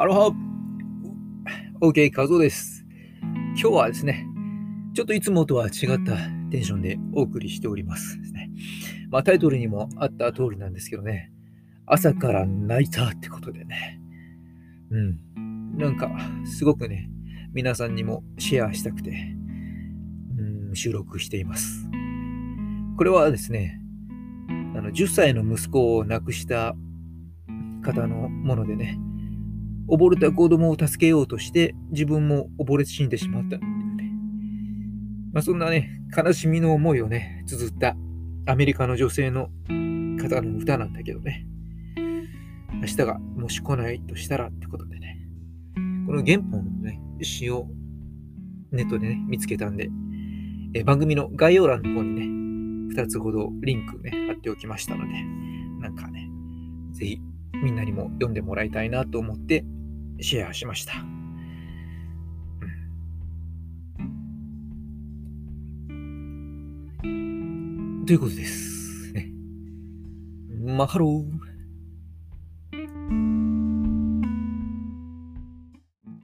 アロハ !OK、カズオです。今日はですね、ちょっといつもとは違ったテンションでお送りしておりますですね。まあタイトルにもあった通りなんですけどね、朝から泣いたってことでね。うん。なんか、すごくね、皆さんにもシェアしたくて、うん、収録しています。これはですね、あの10歳の息子を亡くした方のものでね、溺れた子供を助けようとして自分も溺れ死んでしまったっていうね。まあ、そんなね、悲しみの思いをね、綴ったアメリカの女性の方の歌なんだけどね。明日がもし来ないとしたらってことでね。この原本のね、詩をネットでね、見つけたんで、え番組の概要欄の方にね、2つほどリンクね、貼っておきましたので、なんかね、ぜひみんなにも読んでもらいたいなと思ってシェアしました。ということです。ね、マハロー。